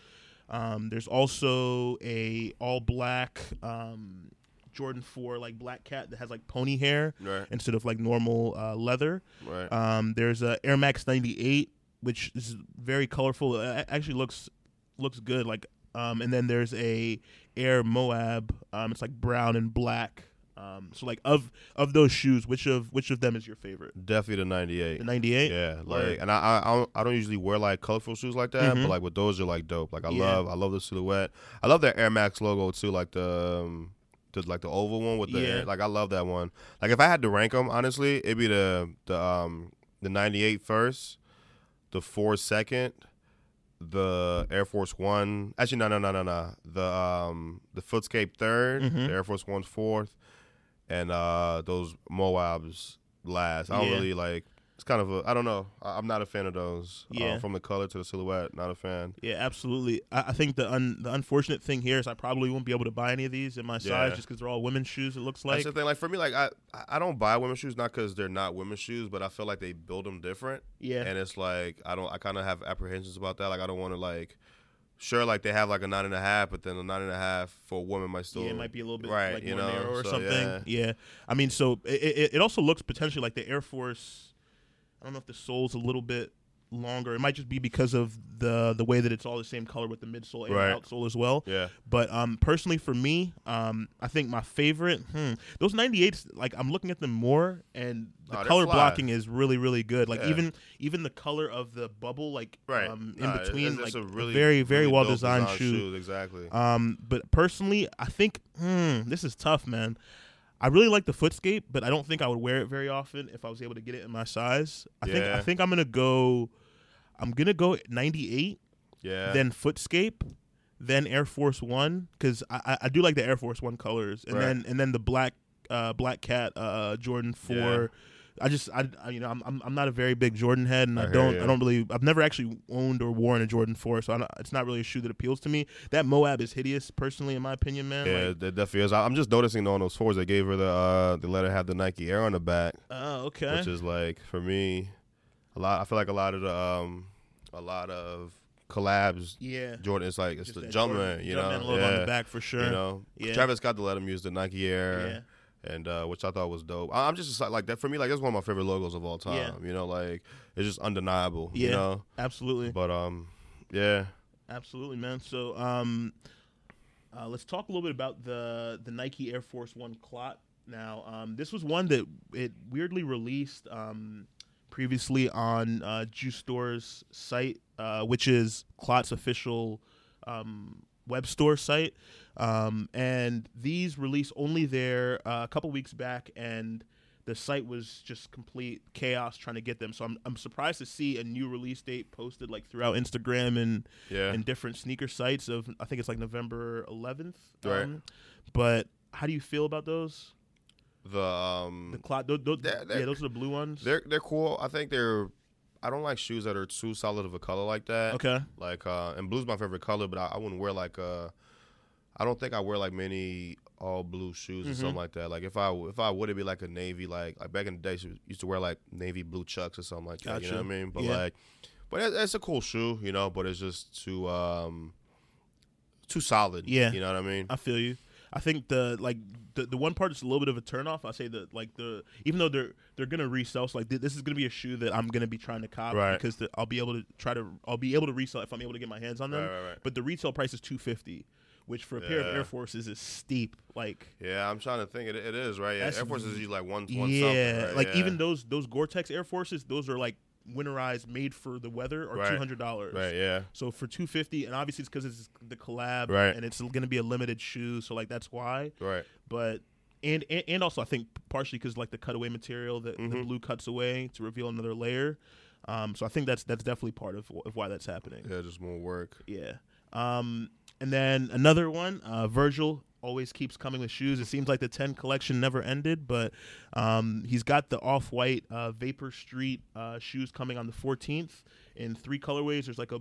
um, there's also a all black um, jordan 4 like black cat that has like pony hair Right, instead of like normal uh, leather right. um, there's a air max 98 which is very colorful it actually looks looks good like um, and then there's a air moab um, it's like brown and black um, so like of of those shoes which of which of them is your favorite Definitely the '98. the 98 Yeah, Word. like, and I, I I don't, I don't usually wear like colorful shoes like that, Mhm. but like with those are like dope. Like I Yeah. love I love the silhouette. I love their Air Max logo too, like the. Um, the, like the oval one with the Yeah. like I love that one. Like if I had to rank them, honestly, it'd be the the um the 98 first, the four second, the Air Force One. Actually, no, no, no, no, no. The um the Footscape 3rd Mhm. the Air Force One's fourth, and uh those Moabs last. I don't Yeah. really like. It's kind of a. I don't know. I, I'm not a fan of those. Uh, Yeah. from the color to the silhouette, not a fan. Yeah, absolutely. I, I think the un, the unfortunate thing here is I probably won't be able to buy any of these in my size Yeah. just because they're all women's shoes. It looks That's like. the thing. Like for me, like I I don't buy women's shoes not because they're not women's shoes, but I feel like they build them different, Yeah, and it's like I don't. I kind of have apprehensions about that. Like I don't want to like. Sure, like they have like a nine and a half, but then a nine and a half for a woman might still. yeah, it might be a little bit right, like you more know, or so, something. yeah. Yeah. I mean, so it, it, it also looks potentially like the Air Force. I don't know if the sole's a little bit longer. It might just be because of the the way that it's all the same color with the midsole and Right. outsole as well. Yeah, But um, personally, for me, um, I think my favorite, hmm, those 98s, like I'm looking at them more, and the Oh, color blocking is really, really good. Like Yeah. even even the color of the bubble, like right. um, in Nah, between, it's, like it's a really very, very really well designed designed shoe. shoes, Exactly. Um, but personally, I think hmm, this is tough, man. I really like the Footscape, but I don't think I would wear it very often if I was able to get it in my size. I think I think I'm gonna go. I'm gonna go 98 yeah. then Footscape, then Air Force One because I, I I do like the Air Force One colors, and Right. then and then the black uh black cat uh Jordan Four. Yeah. I just I, I you know I'm, I'm not a very big Jordan head, and I, I don't ya. I don't really I've never actually owned or worn a Jordan Four, so I don't, it's not really a shoe that appeals to me. That Moab is hideous, personally, in my opinion, man. yeah, Like, that definitely is. I'm just noticing on those fours they gave her the uh they let her have the Nike Air on the back, oh, okay. which is like for me a lot. I feel like a lot of the um a lot of collabs. yeah, Jordan, it's like it's Just the Jumpman, Jordan- you Jumpman know, logo yeah, on the back for sure. you know. Yeah. Travis got to let him use the Nike Air. yeah. And uh, which I thought was dope. I- I'm just excited, like that for me. Like that's one of my favorite logos of all time. Yeah. You know, like it's just undeniable. Yeah. You know, absolutely. but um, yeah, Absolutely, man. So, um, uh, let's talk a little bit about the the Nike Air Force One Clot. Now, um, this was one that it weirdly released um, previously on uh, Juice Store's site, uh, which is Clot's official um, web store site. Um, and these released only there uh, a couple weeks back, and the site was just complete chaos trying to get them. So I'm I'm surprised to see a new release date posted like throughout Instagram and Yeah. and different sneaker sites of I think it's like November 11th. Right. Um, but how do you feel about those? the um The Clot, those, those, They're- they're- yeah, those are the blue ones. they're they're cool. I think they're I don't like shoes that are too solid of a color like that. Okay. Like uh and blue's my favorite color, but I, I wouldn't wear like uh I don't think I wear like many all blue shoes or Mhm. something like that. Like if I if I would it'd be like a navy like like back in the day she used to wear like navy blue chucks or something like that. You know what I mean? But Yeah. like but it, it's a cool shoe, you know, but it's just too um too solid. Yeah. You know what I mean? I feel you. I think the like the, the one part is a little bit of a turnoff. I say that like the even though they're they're gonna resell, so like th- this is gonna be a shoe that I'm gonna be trying to cop Right. because the, I'll be able to try to I'll be able to resell if I'm able to get my hands on them. Right, right. But the retail price is two fifty, which for a pair of Air Forces is steep. Like Yeah, I'm trying to think. It, it is right. Yeah, Air Forces is like one, one yeah, something. Right? like yeah. even those those Gore-Tex Air Forces, those are like winterized, made for the weather, or Right. two hundred dollars. Right. Yeah. So for two fifty, and obviously it's because it's the collab, Right. and it's going to be a limited shoe, so like that's why. Right. But and and, and also I think partially because like the cutaway material that the Mhm. blue cuts away to reveal another layer. Um, so I think that's that's definitely part of, of why that's happening. Yeah, just more work. Yeah. Um, and then another one, uh, Virgil always keeps coming with shoes. It seems like the 10 collection never ended, but um, he's got the off white uh, Vapor Street uh, shoes coming on the 14th in three colorways. There's like a,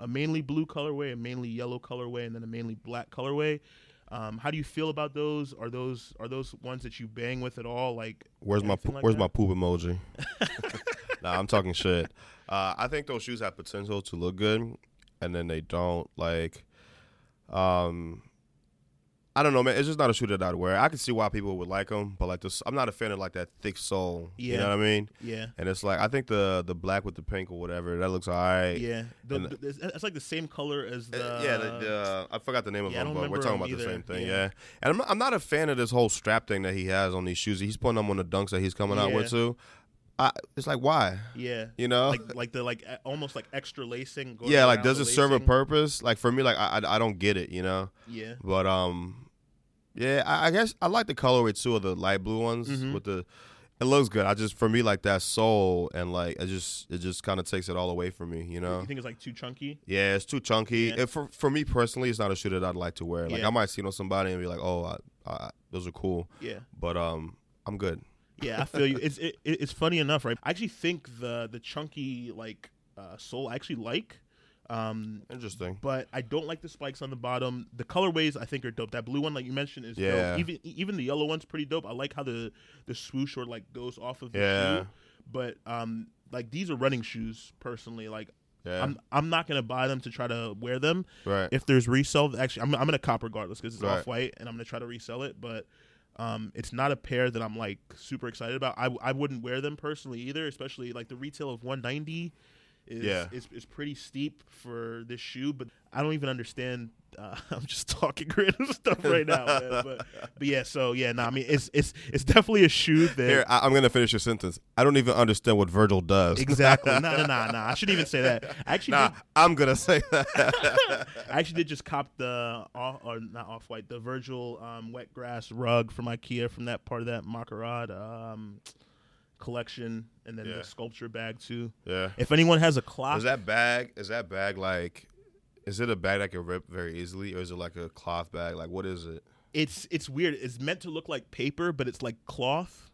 a mainly blue colorway, a mainly yellow colorway, and then a mainly black colorway. Um, how do you feel about those? Are those are those ones that you bang with at all? Like, Where's my po- like Where's that? my poop emoji? nah, I'm talking shit. Uh, I think those shoes have potential to look good, and then they don't. Like, um, I don't know, man. It's just not a shoe that I'd wear. I can see why people would like them, but like this, I'm not a fan of like that thick sole. Yeah. You know what I mean? Yeah, And it's like I think the the black with the pink or whatever that looks alright. yeah. The, and- the- it's, like the same color as the. Uh, yeah, the, the, I forgot the name of Yeah, I them, but we're talking about the same thing. Yeah. Yeah, and I'm not, I'm not a fan of this whole strap thing that he has on these shoes. He's putting them on the dunks that he's coming out with too. I, it's like why, yeah. you know? like like the like almost like extra lacing. going yeah, like does the it serve a purpose? Like for me, like I, I I don't get it, you know. Yeah, But um, yeah, I, I guess I like the colorway too of the light blue ones Mhm. with the. It looks good. I just for me like that sole and like it just it just kind of takes it all away from me, you know. you think it's like too chunky? Yeah, it's too chunky. Yeah. If for for me personally, it's not a shoe that I'd like to wear. Like Yeah. I might see it on somebody and be like, oh, I, I, those are cool, Yeah, but um, I'm good. yeah. I feel you. It's it, it- it's funny enough, right? I actually think the the chunky like uh, sole I actually like. Um, Interesting. but I don't like the spikes on the bottom. The colorways I think are dope. That blue one, like you mentioned, is Yeah. dope. Even even the yellow one's pretty dope. I like how the the swoosh or like goes off of the Yeah. shoe. But um, like these are running shoes personally. Like Yeah. I'm I'm not gonna buy them to try to wear them. right. if there's resell, actually, I'm, I'm gonna cop regardless because it's Right. off white, and I'm gonna try to resell it. But um, it's not a pair that I'm like super excited about. I, I wouldn't wear them personally either, especially like the retail of 190 is Yeah. is, is pretty steep for this shoe. But I don't even understand. Uh, I'm just talking random stuff right now, man. But, but yeah, so yeah, no, I mean it's it's it's definitely a shoe that Here, I, I'm gonna finish your sentence. I don't even understand what Virgil does. exactly. No, no, no, no. I shouldn't even say that. I actually Nah, did I'm gonna say that. I actually did just cop the off, or not off white, the Virgil um, wet grass rug from IKEA from that part of that Markerad um, collection, and then Yeah. the sculpture bag too. yeah. If anyone has a clock, Is that bag? Is that bag like? Is it a bag that can rip very easily, or is it like a cloth bag? Like, what is it? it's it's weird. It's meant to look like paper, but it's like cloth.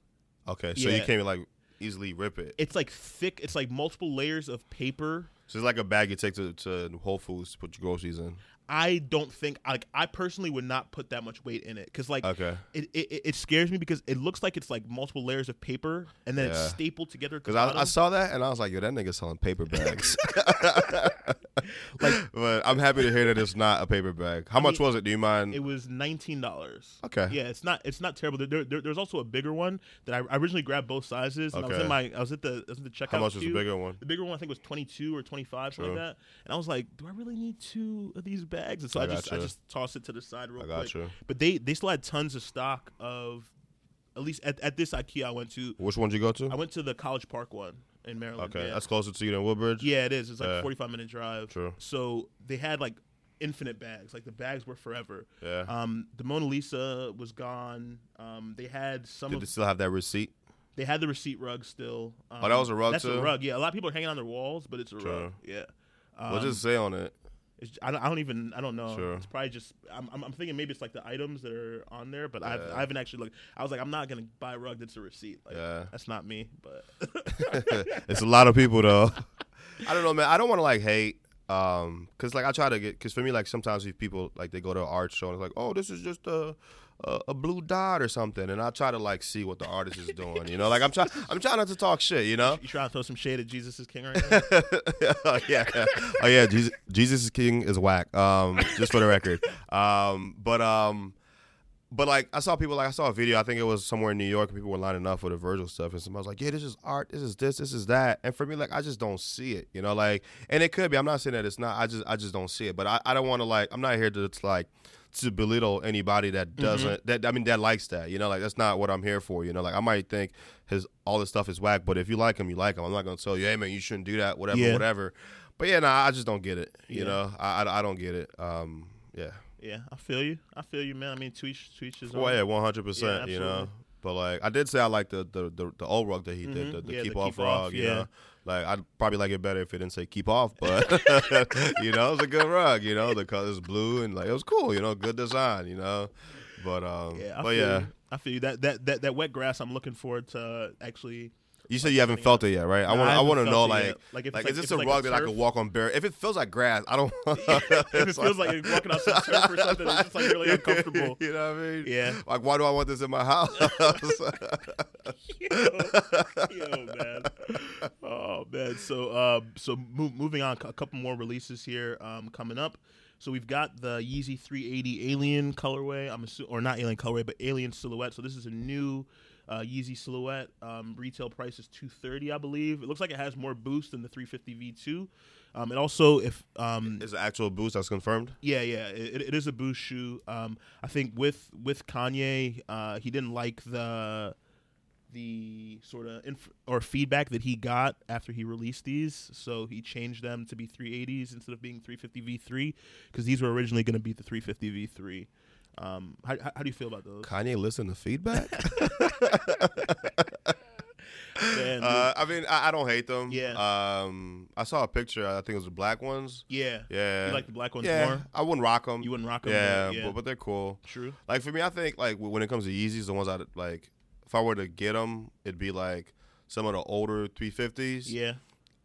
Okay, so you can't like easily rip it. It's like thick. It's like multiple layers of paper. So it's like a bag you take to, to Whole Foods to put your groceries in. I don't think like I personally would not put that much weight in it because like Okay. it, it it scares me because it looks like it's like multiple layers of paper and then it's stapled together. Because I, I saw that and I was like, yo, that nigga selling paper bags. Like- but I'm happy to hear that it's not a paper bag. How much mean, was it? Do you mind? It was nineteen dollars. Okay. Yeah, it's not it's not terrible. There, there, there's also a bigger one that I, I originally grabbed both sizes. And I was in my I was at the I was at the checkout. How much was the bigger one? The bigger one I think was twenty two or twenty five, something like that. And I was like, do I really need two of these bags? And so I, I just I just tossed it to the side real I got quick. you. But they they still had tons of stock of at least at, at this IKEA I went to. Which one did you go to? I went to the College Park one in Maryland. Okay, yeah. that's closer to you than Woodbridge. Yeah, it is. It's like Yeah. a 45 minute drive. True. So they had like infinite bags. Like the bags were forever. Yeah. Um, the Mona Lisa was gone. Um, they had some Did they still have that receipt? They had the receipt rug still. Um, Oh, that was a rug That's too? a rug. Yeah, a lot of people are hanging on their walls, but it's a True. rug. Yeah. Um, what does it say on it? It's, I, don't, I don't even. I don't know. Sure. It's probably just. I'm, I'm, I'm thinking maybe it's like the items that are on there, but I've, I haven't actually looked. I was like, I'm not gonna buy a rug that's a receipt. Like, Yeah. That's not me. But it's a lot of people though. I don't know, man. I don't want to like hate, um, cause like I try to get, cause for me, like sometimes if people like they go to an art show and it's like, oh, this is just a, a a blue dot or something, and I try to like see what the artist is doing, you know. Like I'm trying, I'm trying not to talk shit, you know. you trying to throw some shade at Jesus is King right now? oh yeah, oh yeah. Jesus, Jesus is King is whack. Um, just for the record. Um, but um, but like I saw people like I saw a video. I think it was somewhere in New York. and People were lining up for the Virgil stuff, and somebody was like, "Yeah, this is art. This is this. This is that." And for me, like I just don't see it. You know, like, and it could be. I'm not saying that it's not. I just I just don't see it. But I, I don't want to like. I'm not here to it's like to belittle anybody that doesn't that I mean that likes that. You know, like that's not what I'm here for. You know, like I might think his all this stuff is whack, but if you like him, you like him. I'm not gonna tell you, hey man, you shouldn't do that. Whatever, Yeah. whatever. But yeah, nah, I just don't get it. You Yeah. know, I, I I don't get it. Um, yeah. Yeah, I feel you. I feel you, man. I mean, tweet tweet is. Well, yeah, one hundred percent. You know, but like I did say I like the the the, the old rug that he did, Mhm. the, the Yeah, keep the off keep off, rug. You yeah. know, like I'd probably like it better if it didn't say keep off, but you know, it was a good rug. You know, the color's blue and like it was cool. You know, good design. You know, but um, Yeah, I but feel yeah, you. I feel you. That that that that wet grass. I'm looking forward to actually. You said you haven't felt it yet, right? I want I I want to know like yet. Like, if like like- is this a rug that I could walk on bare? If it feels like grass, I don't. if it feels like you're walking on some turf or something, it's just like really uncomfortable. You know what I mean? Yeah. Like, why do I want this in my house? yo, yo, man. Oh man. So, uh, so mo- moving on, a couple more releases here um, coming up. So we've got the Yeezy 380 Alien colorway. I'm assu- or not Alien colorway, but Alien silhouette. So this is a new uh, Yeezy silhouette. Um, retail price is 230, I believe. It looks like it has more boost than the 350 V2. Um, it also, if um, Is the actual boost that's confirmed? yeah, yeah, it, it is a boost shoe. Um, I think with with Kanye, uh, he didn't like the the sort of inf- or feedback that he got after he released these, so he changed them to be 380s instead of being 350 V3 because these were originally going to be the 350 V3. Um, how, how, how do you feel about those? Kanye listen to feedback? Man, uh, I mean, I, I don't hate them. Yeah. Um, I saw a picture. I think it was the black ones. yeah, Yeah. you like the black ones yeah. more? I wouldn't rock them. You wouldn't rock them? Yeah, yeah. But, but they're cool. true. Like for me, I think like when it comes to Yeezys, the ones I like, if I were to get them, it'd be like some of the older 350s Yeah,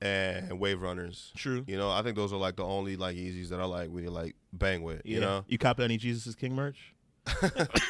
and Wave Runners. true. You know, I think those are like the only like Yeezys that I like really like bang with. Yeah. You know, you cop any Jesus is King merch?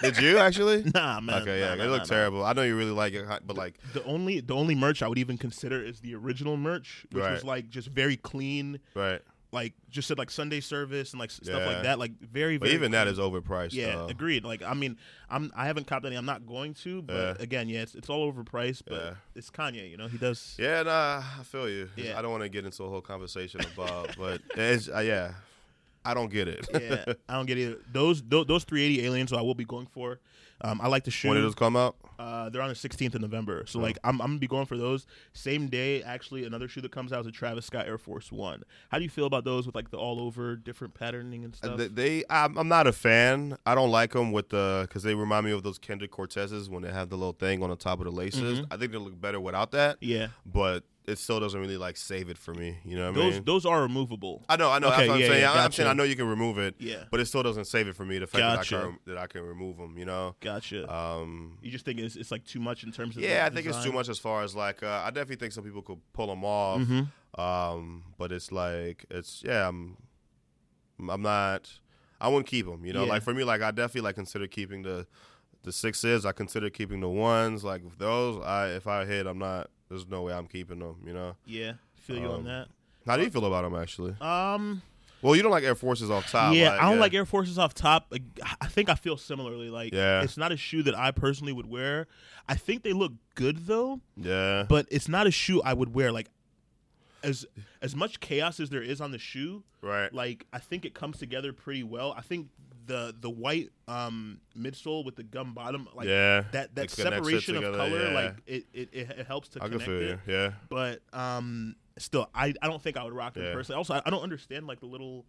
did you actually? Nah, man. okay, yeah, nah, they look nah, terrible. I know you really like it, but like, The only the only merch I would even consider is the original merch, which was like just very clean, right? Like just said like Sunday service and like stuff Yeah. like that, like very. But very even that is overpriced. Yeah, though. agreed. Like I mean, I'm I haven't copped any. I'm not going to, but Yeah. again, yeah, it's, it's all overpriced. But Yeah. it's Kanye, you know, he does. Yeah, nah, I feel you. Yeah. I don't want to get into a whole conversation about, but it's uh, yeah, I don't get it. yeah, I don't get it. Those those, those 380 aliens, so I will be going for. Um, I like the shoe. when did those come out? Uh, they're on the 16th of November. So Oh. like I'm, I'm gonna be going for those. Same day, actually, another shoe that comes out is a Travis Scott Air Force One. How do you feel about those with like the all over different patterning and Uh, stuff? They, they I'm, I'm not a fan. I don't like them with the because they remind me of those Kendrick Cortezes when they have the little thing on the top of the laces. Mhm. I think they look better without that, yeah, but it still doesn't really like save it for me. You know what I those mean? those are removable. I know, I know. Okay, that's what yeah, I'm saying. yeah, I- I'm saying I know you can remove it, Yeah, but it still doesn't save it for me. The fact that I can that I can remove them. You know. gotcha. Um, you just think it's, it's like too much in terms of yeah, I the think it's too much as far as like uh, I definitely think some people could pull them off. Mhm. Um, but it's like it's yeah, I'm I'm not. I wouldn't keep them. You know, Yeah. like for me, like I definitely like consider keeping the the sixes. I consider keeping the ones. Like those, I if I hit, I'm not. There's no way I'm keeping them. You know. Yeah, feel you on Um, that. How do you feel about them actually? Um, Well, you don't like Air Forces off top. yeah, like, I don't like Air Forces off top. Like, I think I feel similarly. Like, Yeah. it's not a shoe that I personally would wear. I think they look good though, Yeah. but it's not a shoe I would wear. Like, as as much chaos as there is on the shoe, Right. like I think it comes together pretty well. I think the the white um midsole with the gum bottom, like yeah. that that It it separation of color, yeah. like it, it it it helps to I connect feel it. you. Yeah. But um, still, I I don't think I would rock them Yeah. personally. Also, I, I don't understand like the little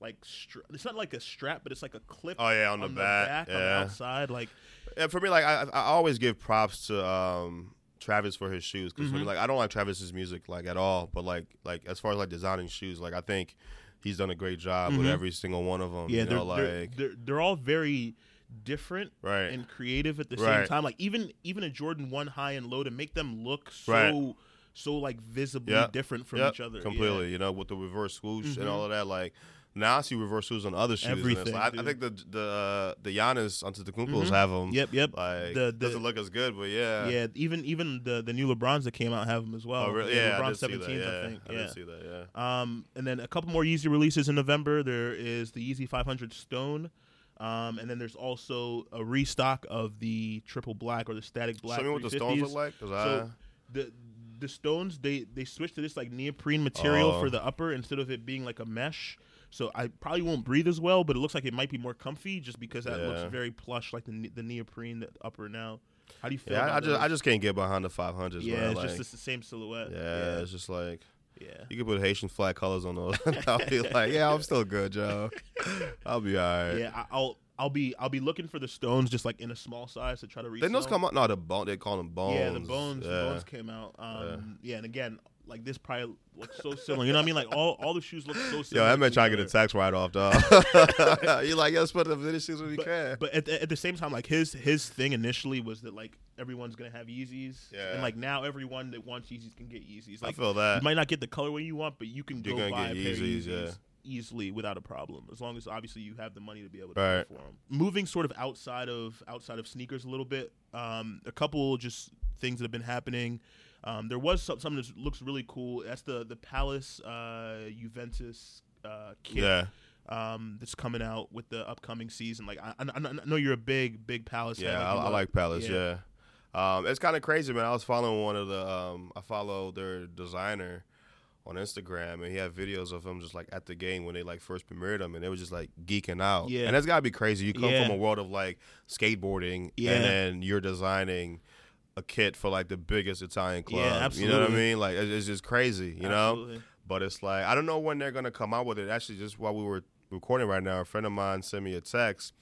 like stra- it's not like a strap, but it's like a clip. Oh yeah, on the back. on the outside. Like And for me, like I, I always give props to um, Travis for his shoes because Mhm. like I don't like Travis's music like at all, but like like as far as like designing shoes, like I think he's done a great job with Mhm. every single one of them. Yeah, you they're, know, they're, like they're they're all very different right, and creative at the same time. Like even even a Jordan one high and low to make them look so Right. so like visibly Yep. different from Yep, each other. Yeah. completely. You know, with the reverse swoosh Mhm. and all of that, like. Now I see reverse swoosh on other shoes. Everything, like- I, I think the the uh, the Giannis Antetokounmpos Mhm. have them. Yep, yep. Like The- the- doesn't look as good, but yeah. yeah, even even the the new LeBrons that came out have them as well. Oh, really? Yeah, I LeBron did see that. 17s, Yeah, I think. I yeah. did see that. Yeah. Um, and then a couple more Yeezy releases in November. There is the Yeezy 500 Stone, um, and then there's also a restock of the triple black or the static black. Show me what the stones 350s. look like, cause So the the stones they they switched to this like neoprene material Oh. for the upper instead of it being like a mesh. So I probably won't breathe as well, but it looks like it might be more comfy just because that looks very plush, like the the neopren the upper now. How do you feel? yeah, I, I just I just can't get behind the 500s. yeah, man. it's like, just it's the same silhouette. yeah, it's just like yeah. you can put Haitian flag colors on those. I'll be like, yeah, I'm still good, Joe. I'll be all right. Yeah, I- I'll I'll be I'll be looking for the stones just like in a small size to try to resell. Didn't those come out? No, the bone. They call them bones. Yeah, the bones the bones came out. Um, yeah. and again, like this probably looks so similar. You know what I mean? Like all all the shoes look so Yo, similar. that man trying to get a tax write off, dog. you like, let's put the video shoes when we can. But at the, at the same time, like his his thing initially was that like everyone's gonna have Yeezys, Yeah. and like now everyone that wants Yeezys can get Yeezys. I feel that. you might not get the colorway you want, but you can You're go buy a pair of Yeezys, Yeezys yeah. easily without a problem, as long as obviously you have the money to be able to Right. pay for them. Moving sort of outside of outside of sneakers a little bit, um, a couple just things that have been happening. Um, there was some, something that looks really cool. That's the the Palace uh, Juventus uh, kit yeah, um, that's coming out with the upcoming season. Like I, I, I know you're a big big Palace. yeah, fan. I, I like Palace. yeah. Yeah, Um, it's kind of crazy, man. I was following one of the. Um, I follow their designer on Instagram, and he had videos of him just like at the game when they like first premiered them, and they were just like geeking out. Yeah. and that's gotta be crazy. You come Yeah. from a world of like skateboarding, Yeah. and then you're designing a kit for like the biggest Italian club. Yeah, You know what I mean? Like it's, it's just crazy. You know. But it's like I don't know when they're gonna come out with it. Actually, just while we were recording right now, a friend of mine sent me a text,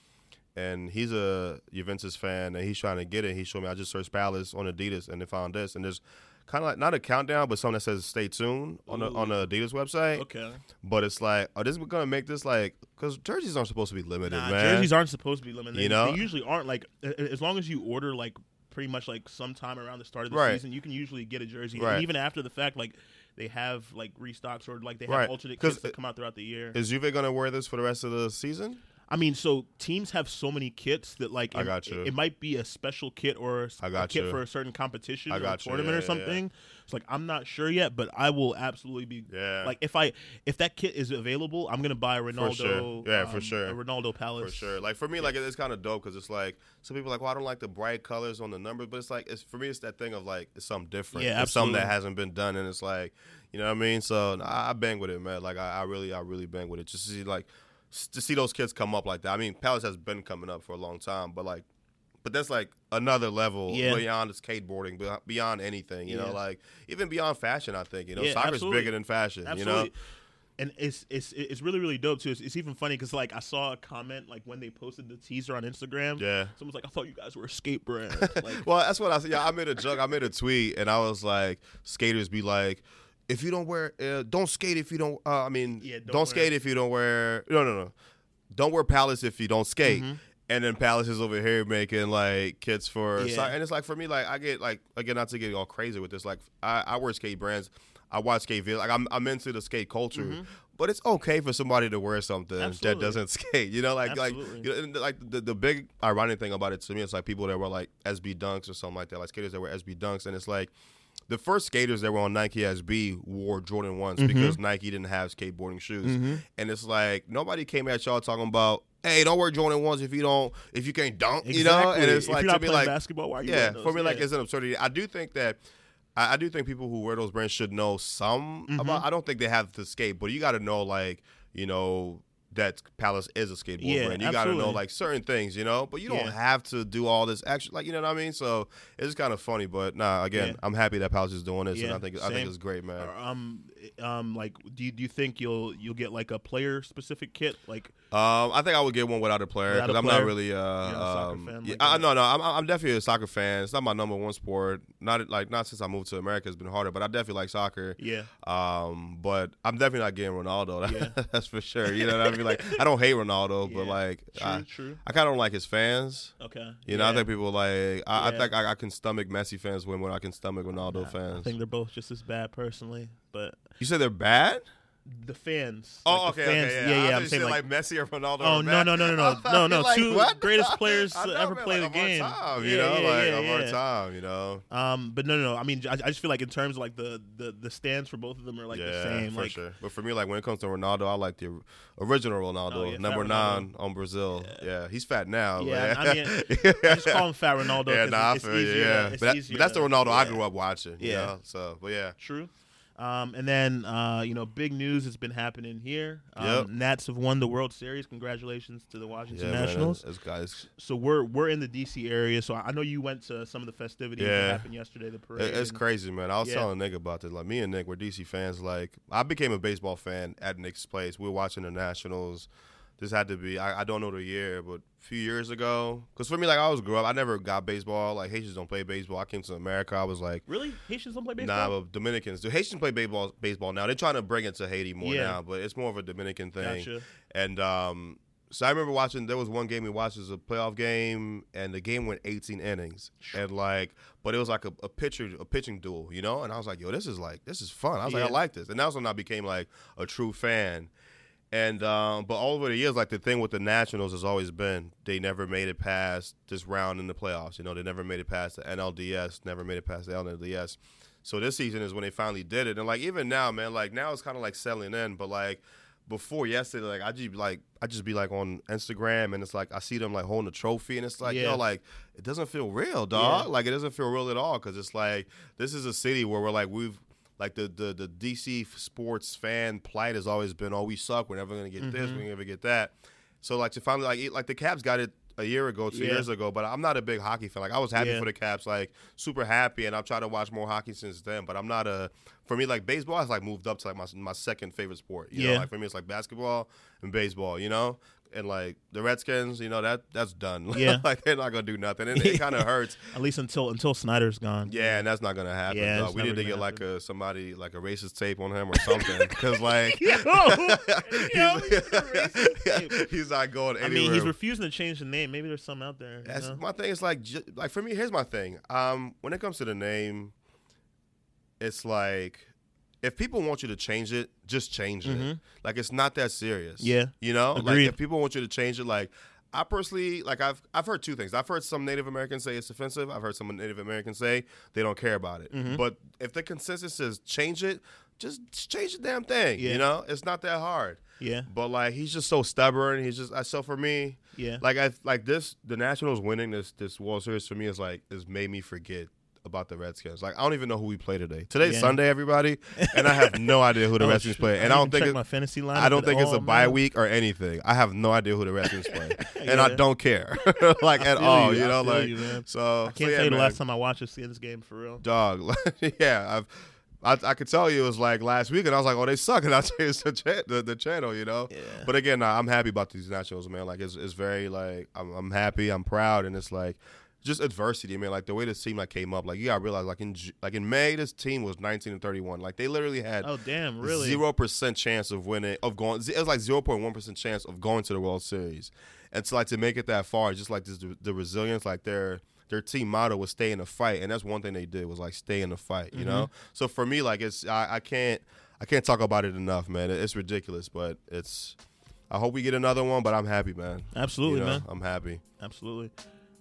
and he's a Juventus fan, and he's trying to get it. He showed me I just searched Palace on Adidas, and they found this, and there's kind of like not a countdown, but something that says "Stay tuned" on the on the Adidas website. Okay. But it's like, are this gonna make this like because jerseys aren't supposed to be limited, Nah, man? jerseys aren't supposed to be limited. You know? they usually aren't. Like as long as you order like pretty much like sometime around the start of the Right. season, you can usually get a jersey. Right. And even after the fact, like they have like restocks or like they have Right. alternate kits that come out throughout the year. Is Juve gonna wear this for the rest of the season? I mean, so teams have so many kits that like I it, got you. it might be a special kit or a, I a kit you. for a certain competition I or you. tournament Yeah, or yeah, something. It's like I'm not sure yet, but I will absolutely be Yeah, like if I if that kit is available, I'm gonna buy a Ronaldo. sure. Yeah, for um, sure. A Ronaldo Palace For sure. Like for me, like it's kind of dope because it's like some people are like, well, I don't like the bright colors on the numbers, but it's like it's for me, it's that thing of like it's something different. Yeah, it's something that hasn't been done, and it's like, you know what I mean. So I, I bang with it, man. Like I, I really, I really bang with it. Just to see like to see those kids come up like that. I mean, Palace has been coming up for a long time, but like. But that's like another level Yeah. beyond skateboarding, beyond anything, you know, like even beyond fashion. I think you know, Yeah, soccer's absolutely. bigger than fashion. Absolutely. You know, And it's it's it's really really dope too. It's, it's even funny because like I saw a comment like when they posted the teaser on Instagram. yeah. Someone's like, I thought you guys were a skate brand. Like, Well, that's what I said. Yeah, I made a joke. I made a tweet, and I was like, skaters be like, if you don't wear, uh, don't skate if you don't. Uh, I mean, Yeah, don't don't, skate if you don't wear. No, no, no. Don't wear Palace if you don't skate. Mhm. And then Palace is over here making like kits for, Yeah. so- and it's like for me, like I get like again not to get all crazy with this. Like I, I wear skate brands. I watch skate videos. Like I'm, I'm into the skate culture. Mhm. But it's okay for somebody to wear something Absolutely. that doesn't skate. You know, like Absolutely. like you know, like the, the big ironic thing about it to me, it's like people that wear like SB Dunks or something like that, like skaters that wear SB Dunks, and it's like the first skaters that were on Nike SB wore Jordan ones Mhm. because Nike didn't have skateboarding shoes, Mhm. and it's like nobody came at y'all talking about. Hey, don't wear Jordan ones if you don't if you can't dunk, you know. And it's if like you're not to me like basketball, why are you yeah, for me, like it's an absurdity. I do think that I, I do think people who wear those brands should know some Mhm. about. I don't think they have to skate, but you got to know like you know that Palace is a skateboard Yeah, brand. You got to know like certain things, you know. But you don't have to do all this action, like you know what I mean. So it's kind of funny, but nah. Again, Yeah. I'm happy that Palace is doing this, and I think I think it's great, man. um, um, like, do you, do you think you'll you'll get like a player specific kit? Like, Um, I think I would get one without a player because I'm not really. Uh, not a soccer um, fan yeah, I, no no I'm, I'm definitely a soccer fan. It's not my number one sport. Not like not since I moved to America, it's been harder. But I definitely like soccer. yeah, Um, but I'm definitely not getting Ronaldo. Yeah. That's for sure. You know what I mean? Like I don't hate Ronaldo, but like true, I, true. I kind of don't like his fans. Okay, You know, I think people like I, I think I, I can stomach Messi fans when when I can stomach Ronaldo fans I think they're both just as bad personally, but you said they're bad? the fans. Oh, like, the okay, fans, okay, yeah, yeah. Yeah. I'm saying like, like, Messi or Ronaldo. Oh no no no no no no no like, two what? greatest players to ever man, play like, the game. Time, you Yeah, know, yeah, like yeah, of our time, you know. Um, but no, no, no. I mean, I, I just feel like in terms of like the the the stands for both of them are like the same. for like, sure. But for me, like when it comes to Ronaldo, I like the original Ronaldo, Oh, number Ronaldo. nine on Brazil. Yeah. he's fat now. Yeah, I mean, I just call him Fat Ronaldo. yeah, nah, I it's, feel yeah. But, that- easier but that's the Ronaldo I grew up watching. Yeah. So, but yeah. True. Um, and then uh, you know, big news has been happening here. Um, Yep. Nats have won the World Series. Congratulations to the Washington Yeah, man, Nationals. This guys, so we're we're in the DC area. So I know you went to some of the festivities that happened yesterday. The parade. It's and- crazy, man. I was Yeah. telling Nick about this. Like me and Nick were DC fans. Like I became a baseball fan at Nick's place. We were watching the Nationals. This had to be I, I don't know the year, but a few years ago. Because for me, like I was grew up, I never got baseball. Like Haitians don't play baseball. I came to America. I was like, Really, Haitians don't play baseball. nah, but Dominicans do. Haitians play baseball. Baseball now. They're trying to bring it to Haiti more Yeah. now, but it's more of a Dominican thing. gotcha. And um, so I remember watching. There was one game we watched. It was a playoff game, and the game went 18 innings. And like, but it was like a, a pitcher, a pitching duel, you know. And I was like, yo, this is like, this is fun. I was like, I like this. And that's when I became like a true fan. And um, but all over the years, like the thing with the Nationals has always been they never made it past this round in the playoffs. You know, they never made it past the NLDS, never made it past the NLDS. So this season is when they finally did it. And like even now, man, like now it's kind of like settling in. But like before yesterday, like I just be like I just be like on Instagram and it's like I see them like holding a trophy and it's like Yeah. yo like it doesn't feel real, dog. Yeah. Like it doesn't feel real at all because it's like this is a city where we're like we've like the the the DC sports fan plight has always been oh we suck we're never gonna get this Mm-hmm. we're never get that. So like to finally like it- like the Caps got it a year ago, two Yeah. years ago, but I'm not a big hockey fan. Like I was happy Yeah. for the Caps, like super happy, and I've tried to watch more hockey since then. But I'm not a for me like baseball has like moved up to like my my second favorite sport. You Yeah. know, like for me it's like basketball and baseball. You know. And like the Redskins, you know that that's done. Yeah. like they're not gonna do nothing, and it kind of hurts. At least until until Snyder's gone. Yeah, and that's not gonna happen. Yeah, it's we need to get gonna like a somebody like a racist tape on him or something, because like Yo, yo, he's, he's not going anywhere. I mean, he's refusing to change the name. Maybe there's some out there. That's know? my thing. Is like, like for me, here's my thing. Um, when it comes to the name, it's like if people want you to change it, just change it. Mhm. Like it's not that serious. Yeah. you know, like if people want you to change it, like. I personally like I've I've heard two things. I've heard some Native Americans say it's offensive. I've heard some Native Americans say they don't care about it. Mm-hmm. But if the consensus is change it, just change the damn thing. Yeah. You know, it's not that hard. yeah, But like he's just so stubborn. He's just I so for me, yeah. like I like this the Nationals winning this this World Series for me is like has made me forget about the Redskins. Like I don't even know who we play today. Today's Yeah. Sunday, everybody, and I have no idea who the Oh, Redskins play. And I I don't think it, my fantasy line. I don't think it's a bye week or anything. I have no idea who the Redskins play, and I don't care like at all. you. You, I know, like you, man. so. I can't so, yeah, tell you the man. last time I watched a Skins game for real. dog. yeah, I've. I, I could tell you it was like last week, and I was like, "Oh, they suck," and I changed the, cha- the the channel, you know. Yeah. But again, nah, I'm happy about these nationals, man. Like it's it's very like I'm I'm happy, I'm proud, and it's like just adversity, man. Like the way this team like came up, like you gotta realize, like in like in May, this team was 19 and 31. Like they literally had Oh damn! Really? zero percent chance of winning of going. It was like 0.1 percent chance of going to the World Series, and to like to make it that far, just like this, the resilience, like their their team motto was stay in the fight, and that's one thing they did was like stay in the fight. You know, mm-hmm. so for me, like it's I, I can't I can't talk about it enough, man. It's ridiculous, but it's. I hope we get another one, but I'm happy, man. Absolutely, You know, man. I'm happy. Absolutely.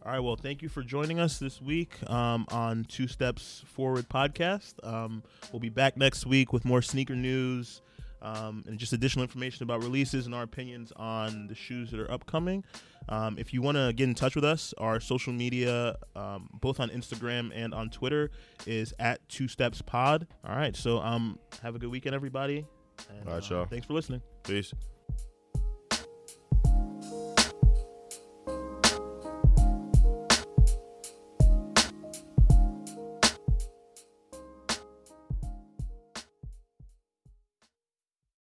All right. Well, thank you for joining us this week um, on Two Steps Forward podcast. Um, we'll be back next week with more sneaker news um, and just additional information about releases and our opinions on the shoes that are upcoming. Um, if you want to get in touch with us, our social media, um, both on Instagram and on Twitter, is at Two Steps Pod. All right. So um, have a good weekend, everybody. And, All right, uh, y'all. Thanks for listening. Peace.